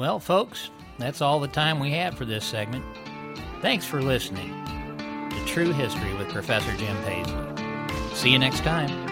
Well, folks, that's all the time we have for this segment. Thanks for listening to True History with Professor Jim Paisley. See you next time.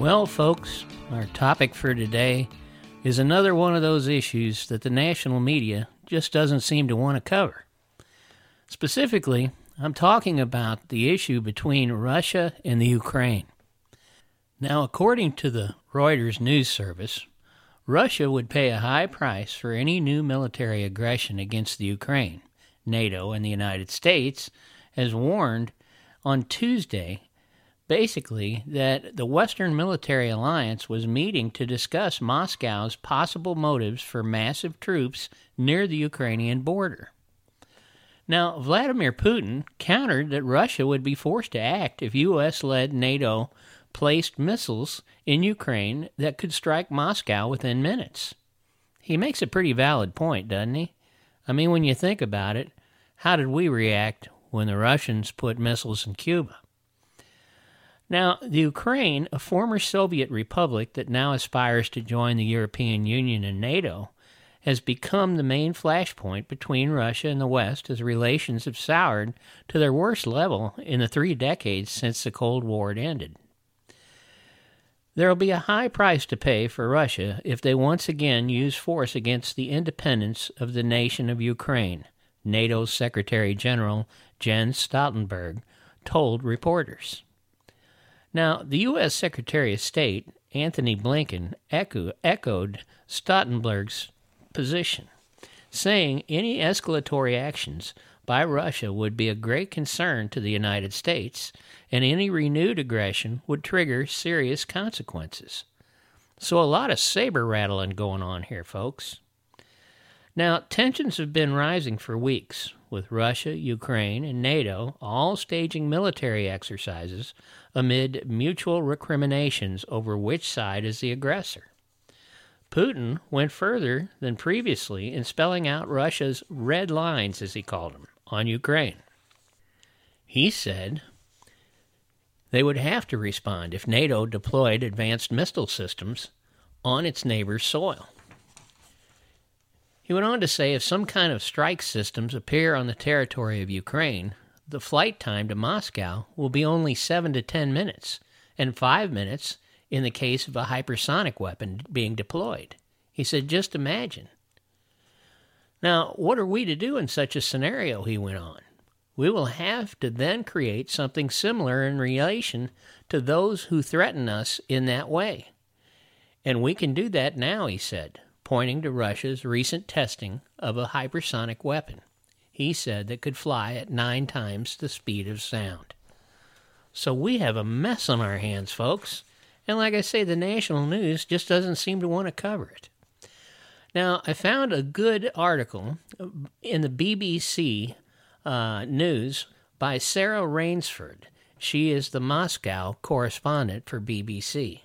Well, folks, our topic for today is another one of those issues that the national media just doesn't seem to want to cover. Specifically, I'm talking about the issue between Russia and the Ukraine. Now, according to the Reuters news service, Russia would pay a high price for any new military aggression against the Ukraine. NATO and the United States has warned on Tuesday basically that the Western military alliance was meeting to discuss Moscow's possible motives for massive troops near the Ukrainian border. Now, Vladimir Putin countered that Russia would be forced to act if U.S. led NATO placed missiles in Ukraine that could strike Moscow within minutes. He makes a pretty valid point, doesn't he? I mean, when you think about it, how did we react when the Russians put missiles in Cuba? Now, the Ukraine, a former Soviet republic that now aspires to join the European Union and NATO, has become the main flashpoint between Russia and the West as relations have soured to their worst level in the three decades since the Cold War had ended. There will be a high price to pay for Russia if they once again use force against the independence of the nation of Ukraine, NATO's Secretary General Jens Stoltenberg told reporters. Now, the U.S. Secretary of State, Anthony Blinken, echo, echoed Stoltenberg's position, saying any escalatory actions by Russia would be a great concern to the United States, and any renewed aggression would trigger serious consequences. So, a lot of saber rattling going on here, folks. Now, tensions have been rising for weeks, with Russia, Ukraine, and NATO all staging military exercises amid mutual recriminations over which side is the aggressor. Putin went further than previously in spelling out Russia's red lines, as he called them, on Ukraine. He said they would have to respond if NATO deployed advanced missile systems on its neighbor's soil. He went on to say if some kind of strike systems appear on the territory of Ukraine, the flight time to Moscow will be only 7 to 10 minutes, and 5 minutes in the case of a hypersonic weapon being deployed. He said, just imagine. Now, what are we to do in such a scenario? He went on. We will have to then create something similar in relation to those who threaten us in that way. And we can do that now, he said pointing to Russia's recent testing of a hypersonic weapon he said that could fly at nine times the speed of sound. So we have a mess on our hands, folks. And like I say, the national news just doesn't seem to want to cover it. Now, I found a good article in the BBC uh, News by Sarah Rainsford. She is the Moscow correspondent for BBC.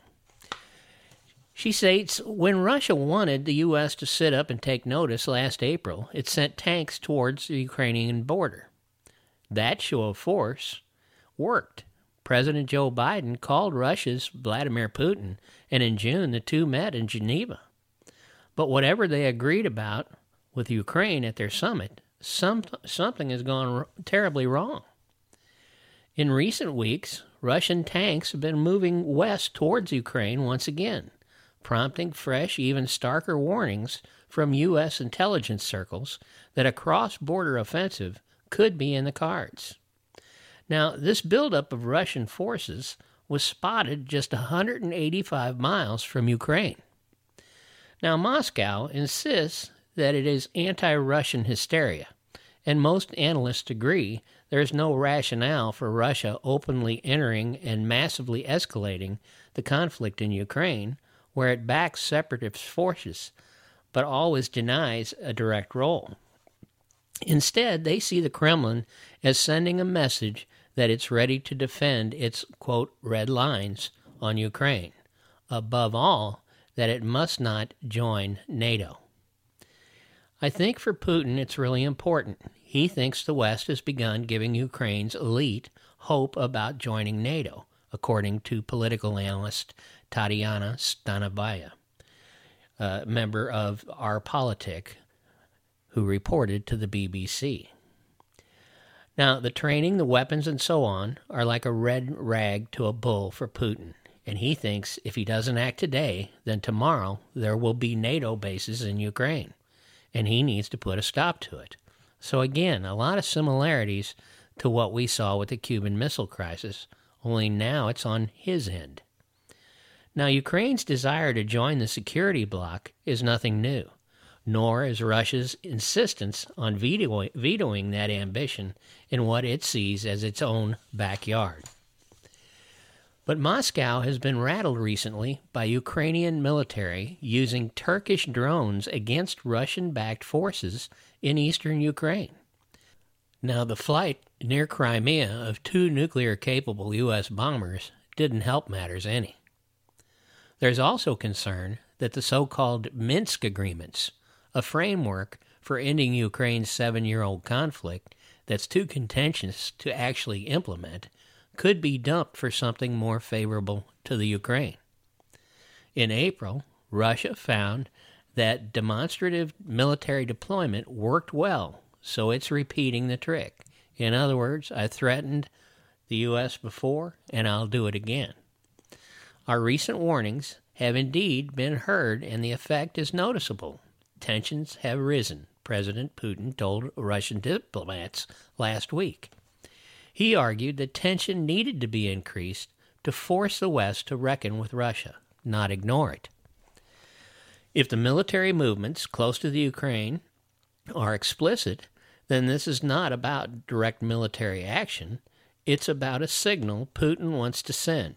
She states when Russia wanted the U.S. to sit up and take notice last April, it sent tanks towards the Ukrainian border. That show of force worked. President Joe Biden called Russia's Vladimir Putin, and in June the two met in Geneva. But whatever they agreed about with Ukraine at their summit, some, something has gone terribly wrong. In recent weeks, Russian tanks have been moving west towards Ukraine once again prompting fresh, even starker warnings from U.S. intelligence circles that a cross border offensive could be in the cards. Now, this buildup of Russian forces was spotted just 185 miles from Ukraine. Now, Moscow insists that it is anti Russian hysteria, and most analysts agree there is no rationale for Russia openly entering and massively escalating the conflict in Ukraine, where it backs separatist forces but always denies a direct role. Instead, they see the Kremlin as sending a message that it's ready to defend its, quote, red lines on Ukraine. Above all, that it must not join NATO. I think for Putin it's really important. He thinks the West has begun giving Ukraine's elite hope about joining NATO, according to political analyst Tatiana Stanovaya, a member of R-Politik, who reported to the BBC. Now, the training, the weapons, and so on are like a red rag to a bull for Putin and he thinks if he doesn't act today, then tomorrow there will be NATO bases in Ukraine, and he needs to put a stop to it. So, again, a lot of similarities to what we saw with the Cuban Missile Crisis, only now it's on his end. Now, Ukraine's desire to join the security bloc is nothing new, nor is Russia's insistence on veto- vetoing that ambition in what it sees as its own backyard. But Moscow has been rattled recently by Ukrainian military using Turkish drones against Russian backed forces in eastern Ukraine. Now, the flight near Crimea of two nuclear capable U.S. bombers didn't help matters any. There's also concern that the so called Minsk agreements, a framework for ending Ukraine's seven year old conflict that's too contentious to actually implement, could be dumped for something more favorable to the Ukraine. In April, Russia found that demonstrative military deployment worked well, so it's repeating the trick. In other words, I threatened the U.S. before, and I'll do it again. Our recent warnings have indeed been heard, and the effect is noticeable. Tensions have risen, President Putin told Russian diplomats last week. He argued that tension needed to be increased to force the West to reckon with Russia, not ignore it. If the military movements close to the Ukraine are explicit, then this is not about direct military action. It's about a signal Putin wants to send,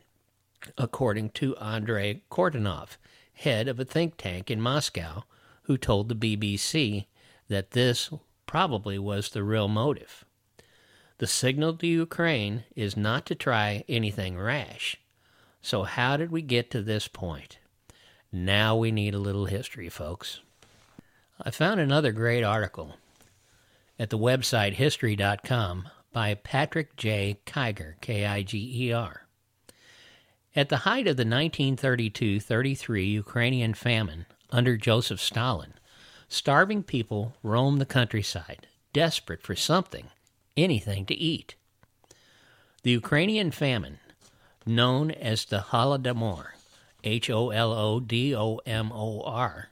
according to Andrei Kortunov, head of a think tank in Moscow, who told the BBC that this probably was the real motive. The signal to Ukraine is not to try anything rash. So, how did we get to this point? Now we need a little history, folks. I found another great article at the website history.com by Patrick J. Kiger, K I G E R. At the height of the 1932 33 Ukrainian famine under Joseph Stalin, starving people roamed the countryside, desperate for something anything to eat. The Ukrainian famine, known as the Holodomor, H O L O D O M O R,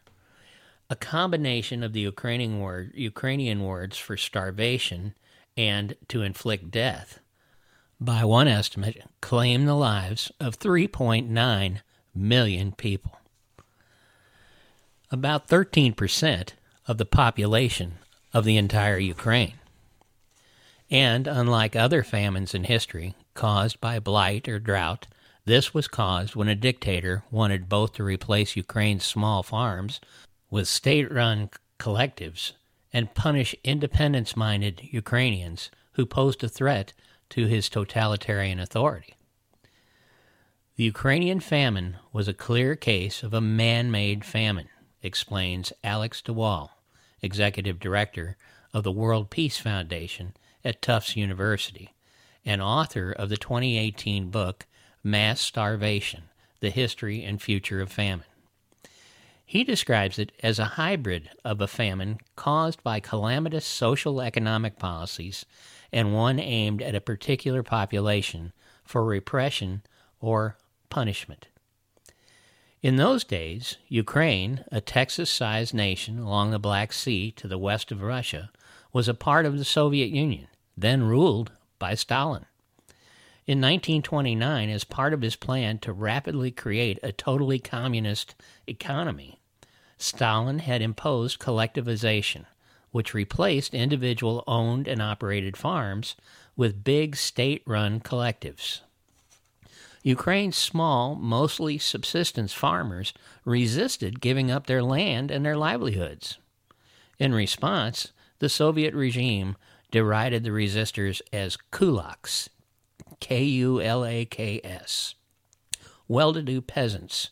a combination of the Ukrainian word Ukrainian words for starvation and to inflict death, by one estimate, claimed the lives of 3.9 million people. About 13% of the population of the entire Ukraine. And unlike other famines in history caused by blight or drought, this was caused when a dictator wanted both to replace Ukraine's small farms with state run collectives and punish independence minded Ukrainians who posed a threat to his totalitarian authority. The Ukrainian famine was a clear case of a man made famine, explains Alex de Waal, executive director of the World Peace Foundation at Tufts University and author of the 2018 book Mass Starvation The History and Future of Famine. He describes it as a hybrid of a famine caused by calamitous social economic policies and one aimed at a particular population for repression or punishment. In those days, Ukraine, a Texas sized nation along the Black Sea to the west of Russia, was a part of the Soviet Union then ruled by Stalin. In 1929, as part of his plan to rapidly create a totally communist economy, Stalin had imposed collectivization, which replaced individual owned and operated farms with big state run collectives. Ukraine's small, mostly subsistence farmers resisted giving up their land and their livelihoods. In response, the Soviet regime derided the resistors as kulaks, K U L A K S, well to do peasants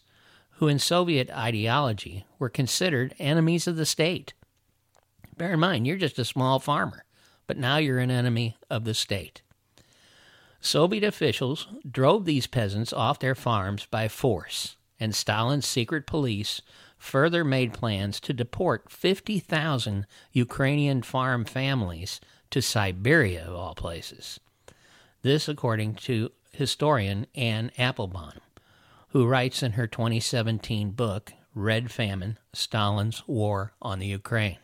who, in Soviet ideology, were considered enemies of the state. Bear in mind, you're just a small farmer, but now you're an enemy of the state. Soviet officials drove these peasants off their farms by force, and Stalin's secret police further made plans to deport 50,000 Ukrainian farm families to Siberia, of all places. This, according to historian Anne Applebaum, who writes in her 2017 book, Red Famine Stalin's War on the Ukraine.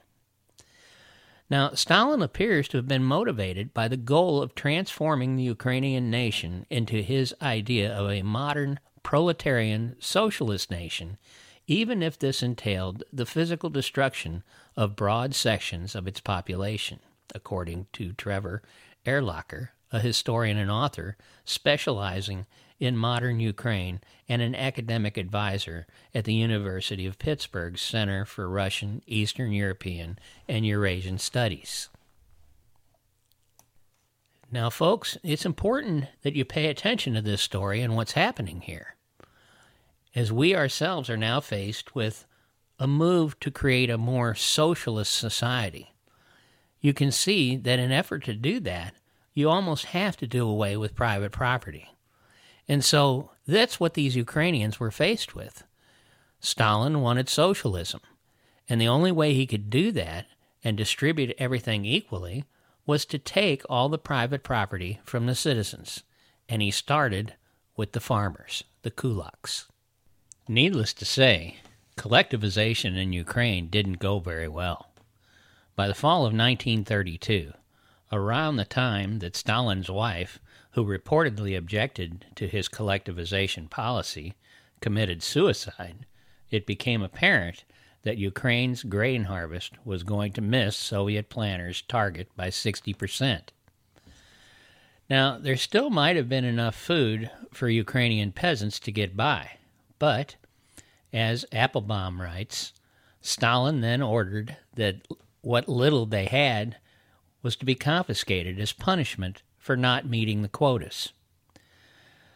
Now, Stalin appears to have been motivated by the goal of transforming the Ukrainian nation into his idea of a modern proletarian socialist nation, even if this entailed the physical destruction of broad sections of its population, according to Trevor Erlacher, a historian and author specializing in modern Ukraine and an academic advisor at the University of Pittsburgh's Center for Russian, Eastern European, and Eurasian Studies. Now, folks, it's important that you pay attention to this story and what's happening here, as we ourselves are now faced with a move to create a more socialist society. You can see that in effort to do that, you almost have to do away with private property. And so that's what these Ukrainians were faced with. Stalin wanted socialism, and the only way he could do that and distribute everything equally was to take all the private property from the citizens, and he started with the farmers, the kulaks. Needless to say, collectivization in Ukraine didn't go very well. By the fall of 1932, around the time that Stalin's wife who reportedly objected to his collectivization policy, committed suicide, it became apparent that Ukraine's grain harvest was going to miss Soviet planners' target by 60%. Now, there still might have been enough food for Ukrainian peasants to get by, but, as Applebaum writes, Stalin then ordered that what little they had was to be confiscated as punishment for not meeting the quotas.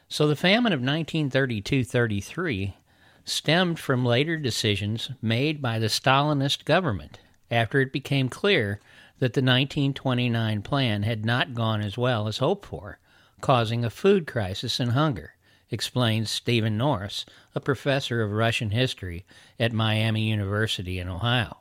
So the famine of 1932 33 stemmed from later decisions made by the Stalinist government after it became clear that the 1929 plan had not gone as well as hoped for, causing a food crisis and hunger, explains Stephen Norris, a professor of Russian history at Miami University in Ohio.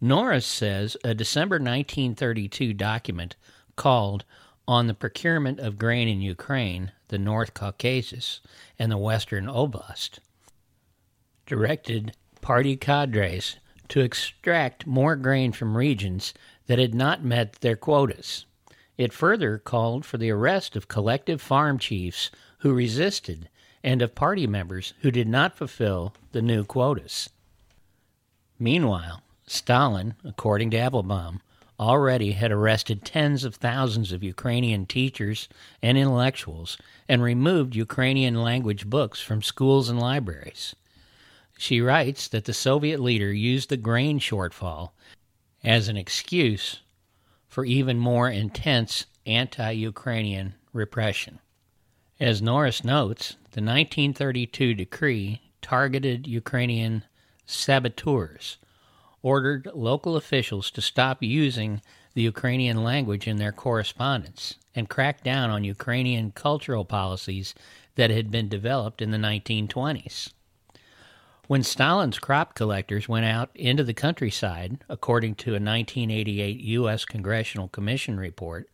Norris says a December 1932 document called On the Procurement of Grain in Ukraine, the North Caucasus, and the Western Oblast, directed party cadres to extract more grain from regions that had not met their quotas. It further called for the arrest of collective farm chiefs who resisted and of party members who did not fulfill the new quotas. Meanwhile, Stalin, according to Applebaum, already had arrested tens of thousands of Ukrainian teachers and intellectuals and removed Ukrainian language books from schools and libraries. She writes that the Soviet leader used the grain shortfall as an excuse for even more intense anti Ukrainian repression. As Norris notes, the 1932 decree targeted Ukrainian saboteurs ordered local officials to stop using the Ukrainian language in their correspondence and crack down on Ukrainian cultural policies that had been developed in the 1920s. When Stalin's crop collectors went out into the countryside, according to a 1988 U.S. Congressional Commission report,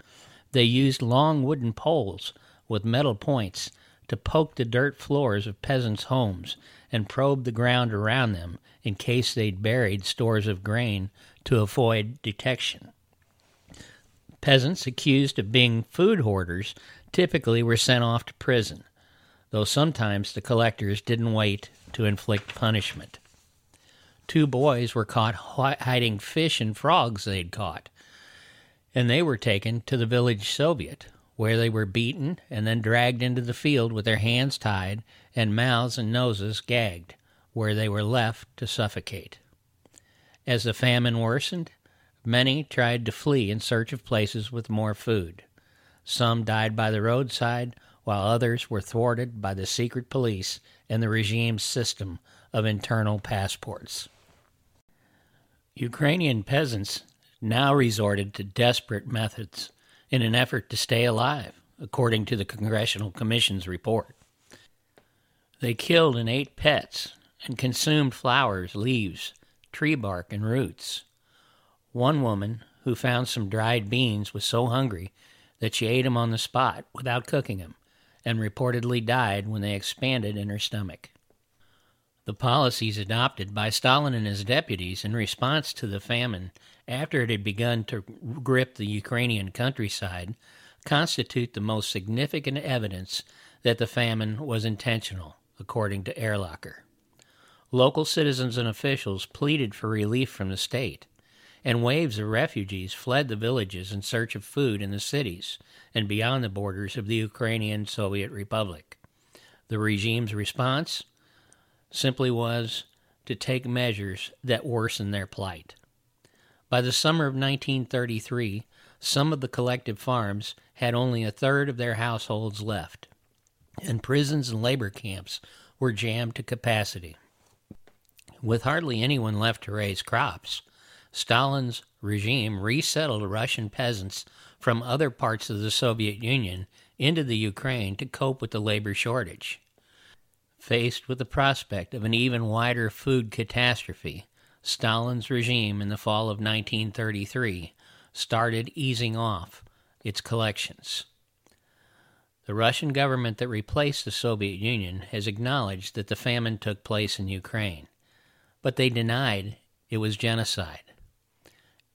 they used long wooden poles with metal points to poke the dirt floors of peasants' homes and probed the ground around them in case they'd buried stores of grain to avoid detection. Peasants accused of being food hoarders typically were sent off to prison, though sometimes the collectors didn't wait to inflict punishment. two boys were caught hiding fish and frogs they'd caught, and they were taken to the village Soviet, where they were beaten and then dragged into the field with their hands tied and mouths and noses gagged, where they were left to suffocate. As the famine worsened, many tried to flee in search of places with more food. Some died by the roadside, while others were thwarted by the secret police and the regime's system of internal passports. Ukrainian peasants now resorted to desperate methods in an effort to stay alive, according to the Congressional Commission's report. They killed and ate pets and consumed flowers, leaves, tree bark, and roots. One woman who found some dried beans was so hungry that she ate them on the spot without cooking them and reportedly died when they expanded in her stomach. The policies adopted by Stalin and his deputies in response to the famine after it had begun to grip the Ukrainian countryside constitute the most significant evidence that the famine was intentional, according to Erlacher. Local citizens and officials pleaded for relief from the state, and waves of refugees fled the villages in search of food in the cities and beyond the borders of the Ukrainian Soviet Republic. The regime's response simply was to take measures that worsen their plight. By the summer of 1933, some of the collective farms had only a third of their households left, and prisons and labor camps were jammed to capacity. With hardly anyone left to raise crops, Stalin's regime resettled Russian peasants from other parts of the Soviet Union into the Ukraine to cope with the labor shortage. Faced with the prospect of an even wider food catastrophe, Stalin's regime in the fall of 1933 started easing off its collections. The Russian government that replaced the Soviet Union has acknowledged that the famine took place in Ukraine, but they denied it was genocide.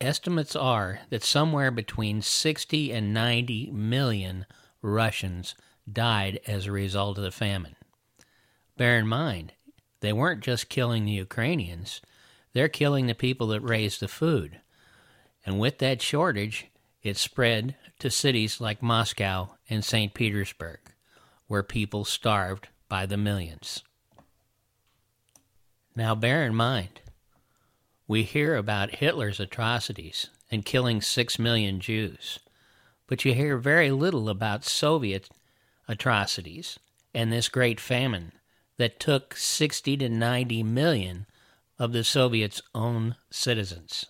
Estimates are that somewhere between 60 and 90 million Russians died as a result of the famine. Bear in mind, they weren't just killing the Ukrainians, they're killing the people that raise the food. And with that shortage, it spread to cities like Moscow and St. Petersburg, where people starved by the millions. Now, bear in mind, we hear about Hitler's atrocities and killing six million Jews, but you hear very little about Soviet atrocities and this great famine that took 60 to 90 million of the Soviets' own citizens.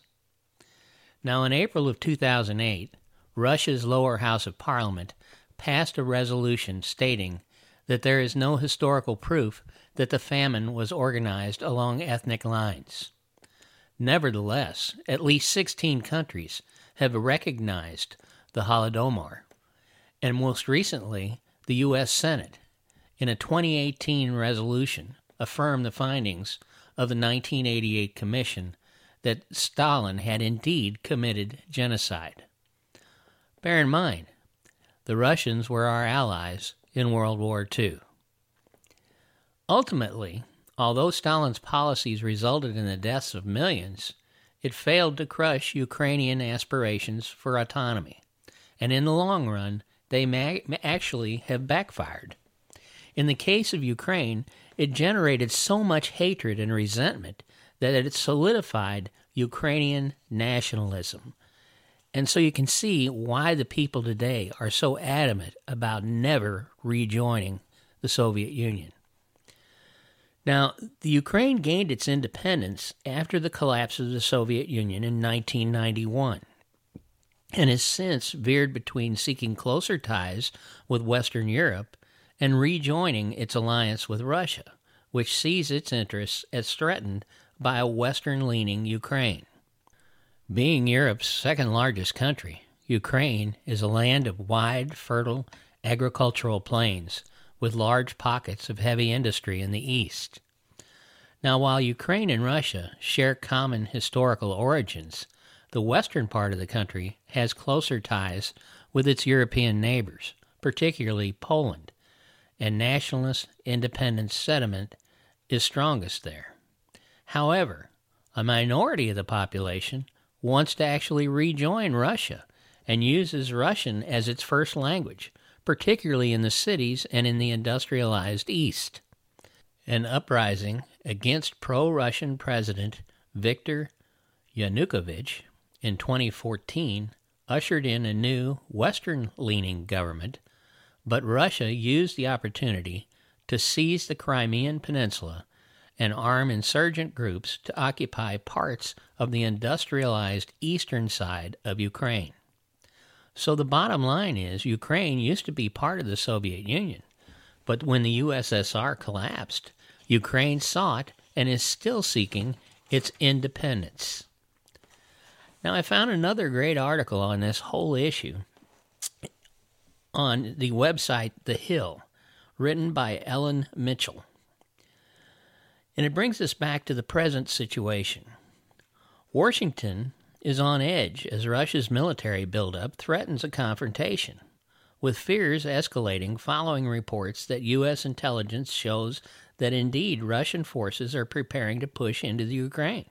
Now, in April of 2008, Russia's lower house of parliament passed a resolution stating that there is no historical proof that the famine was organized along ethnic lines. Nevertheless, at least 16 countries have recognized the Holodomor, and most recently, the U.S. Senate, in a 2018 resolution, affirmed the findings of the 1988 Commission that Stalin had indeed committed genocide. Bear in mind, the Russians were our allies in World War II. Ultimately, although Stalin's policies resulted in the deaths of millions, it failed to crush Ukrainian aspirations for autonomy, and in the long run, they may actually have backfired. In the case of Ukraine, it generated so much hatred and resentment that it solidified Ukrainian nationalism. And so you can see why the people today are so adamant about never rejoining the Soviet Union. Now, the Ukraine gained its independence after the collapse of the Soviet Union in 1991 and has since veered between seeking closer ties with Western Europe and rejoining its alliance with Russia, which sees its interests as threatened by a Western leaning Ukraine. Being Europe's second largest country, Ukraine is a land of wide, fertile agricultural plains with large pockets of heavy industry in the east. Now, while Ukraine and Russia share common historical origins, the western part of the country has closer ties with its European neighbors, particularly Poland, and nationalist independence sentiment is strongest there. However, A minority of the population wants to actually rejoin Russia and uses Russian as its first language, particularly in the cities and in the industrialized East. An uprising against pro Russian President Viktor Yanukovych in 2014 ushered in a new Western leaning government, but Russia used the opportunity to seize the Crimean Peninsula and arm insurgent groups to occupy parts of the industrialized eastern side of Ukraine. So the bottom line is Ukraine used to be part of the Soviet Union, but when the USSR collapsed, Ukraine sought and is still seeking its independence. Now, I found another great article on this whole issue on the website The Hill, written by Ellen Mitchell. And it brings us back to the present situation. Washington is on edge as Russia's military buildup threatens a confrontation, with fears escalating following reports that U.S. intelligence shows that indeed Russian forces are preparing to push into the Ukraine.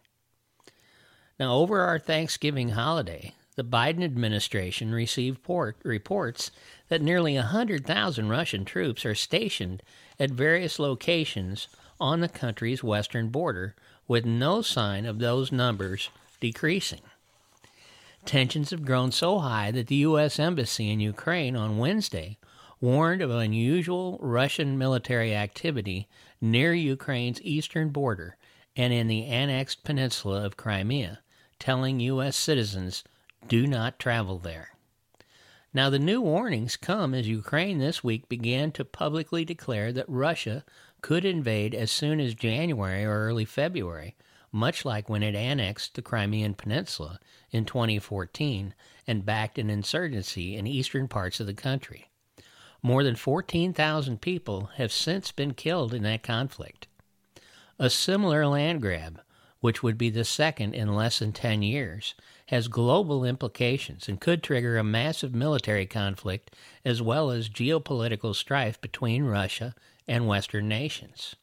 Now, over our Thanksgiving holiday, the Biden administration received port- reports that nearly 100,000 Russian troops are stationed at various locations on the country's western border, with no sign of those numbers decreasing. Tensions have grown so high that the U.S. Embassy in Ukraine on Wednesday warned of unusual Russian military activity near Ukraine's eastern border and in the annexed peninsula of Crimea telling U.S. citizens do not travel there. Now, the new warnings come as Ukraine this week began to publicly declare that Russia could invade as soon as January or early February, much like when it annexed the Crimean Peninsula in 2014 and backed an insurgency in eastern parts of the country. More than 14,000 people have since been killed in that conflict. A similar land grab which would be the second in less than 10 years, has global implications and could trigger a massive military conflict as well as geopolitical strife between Russia and Western nations.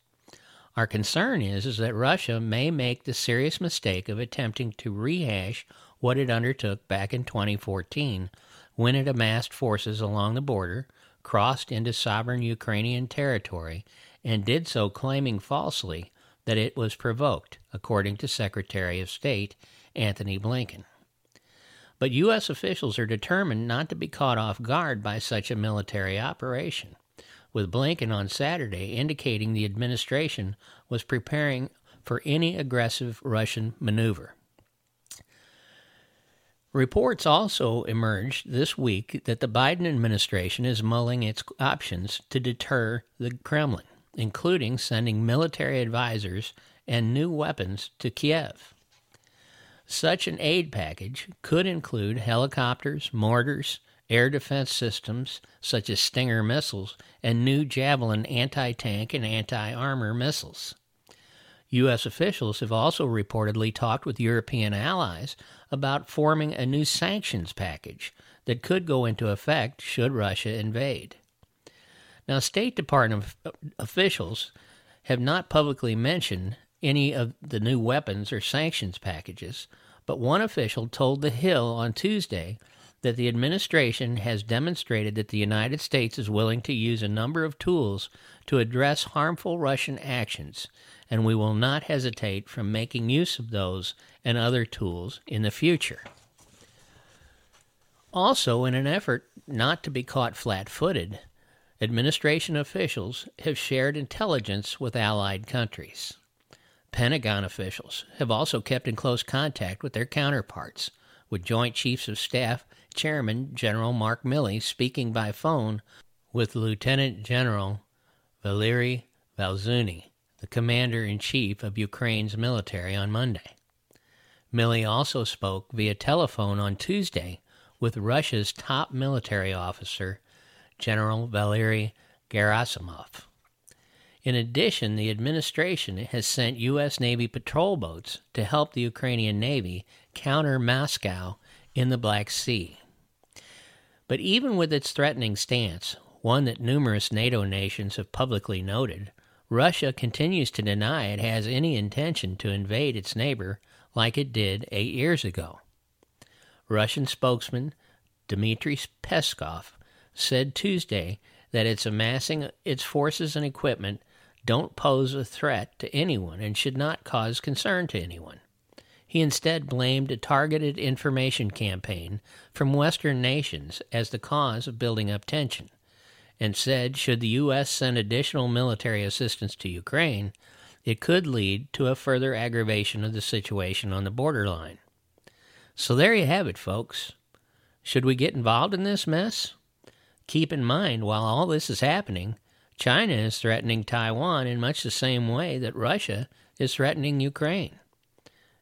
Our concern is, is that Russia may make the serious mistake of attempting to rehash what it undertook back in 2014 when it amassed forces along the border, crossed into sovereign Ukrainian territory, and did so claiming falsely that it was provoked, according to Secretary of State Anthony Blinken. But U.S. officials are determined not to be caught off guard by such a military operation, with Blinken on Saturday indicating the administration was preparing for any aggressive Russian maneuver. Reports also emerged this week that the Biden administration is mulling its options to deter the Kremlin including sending military advisors and new weapons to Kiev. Such an aid package could include helicopters, mortars, air defense systems such as Stinger missiles, and new Javelin anti tank and anti armor missiles. U.S. officials have also reportedly talked with European allies about forming a new sanctions package that could go into effect should Russia invade. Now, State Department officials have not publicly mentioned any of the new weapons or sanctions packages, but one official told The Hill on Tuesday that the administration has demonstrated that the United States is willing to use a number of tools to address harmful Russian actions, and we will not hesitate from making use of those and other tools in the future. Also, in an effort not to be caught flat footed, Administration officials have shared intelligence with allied countries. Pentagon officials have also kept in close contact with their counterparts, with Joint Chiefs of Staff Chairman General Mark Milley speaking by phone with Lieutenant General Valery Zaluzhnyi, the Commander in Chief of Ukraine's military, on Monday. Milley also spoke via telephone on Tuesday with Russia's top military officer General Valery Gerasimov. In addition, the administration has sent U.S. Navy patrol boats to help the Ukrainian Navy counter Moscow in the Black Sea. But even with its threatening stance, one that numerous NATO nations have publicly noted, Russia continues to deny it has any intention to invade its neighbor like it did eight years ago. Russian spokesman Dmitry Peskov said Tuesday that it's amassing its forces and equipment don't pose a threat to anyone and should not cause concern to anyone. He instead blamed a targeted information campaign from Western nations as the cause of building up tension and said should the U.S. send additional military assistance to Ukraine, it could lead to a further aggravation of the situation on the borderline. So there you have it, folks. Should we get involved in this mess? Keep in mind, while all this is happening, China is threatening Taiwan in much the same way that Russia is threatening Ukraine.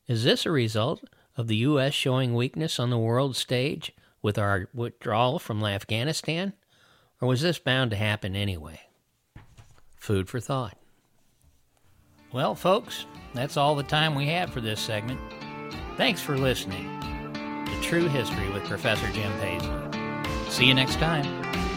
Is this a result of the U.S. showing weakness on the world stage with our withdrawal from Afghanistan? Or was this bound to happen anyway? Food for thought. Well, folks, that's all the time we have for this segment. Thanks for listening to True History with Professor Jim Paisley. See you next time.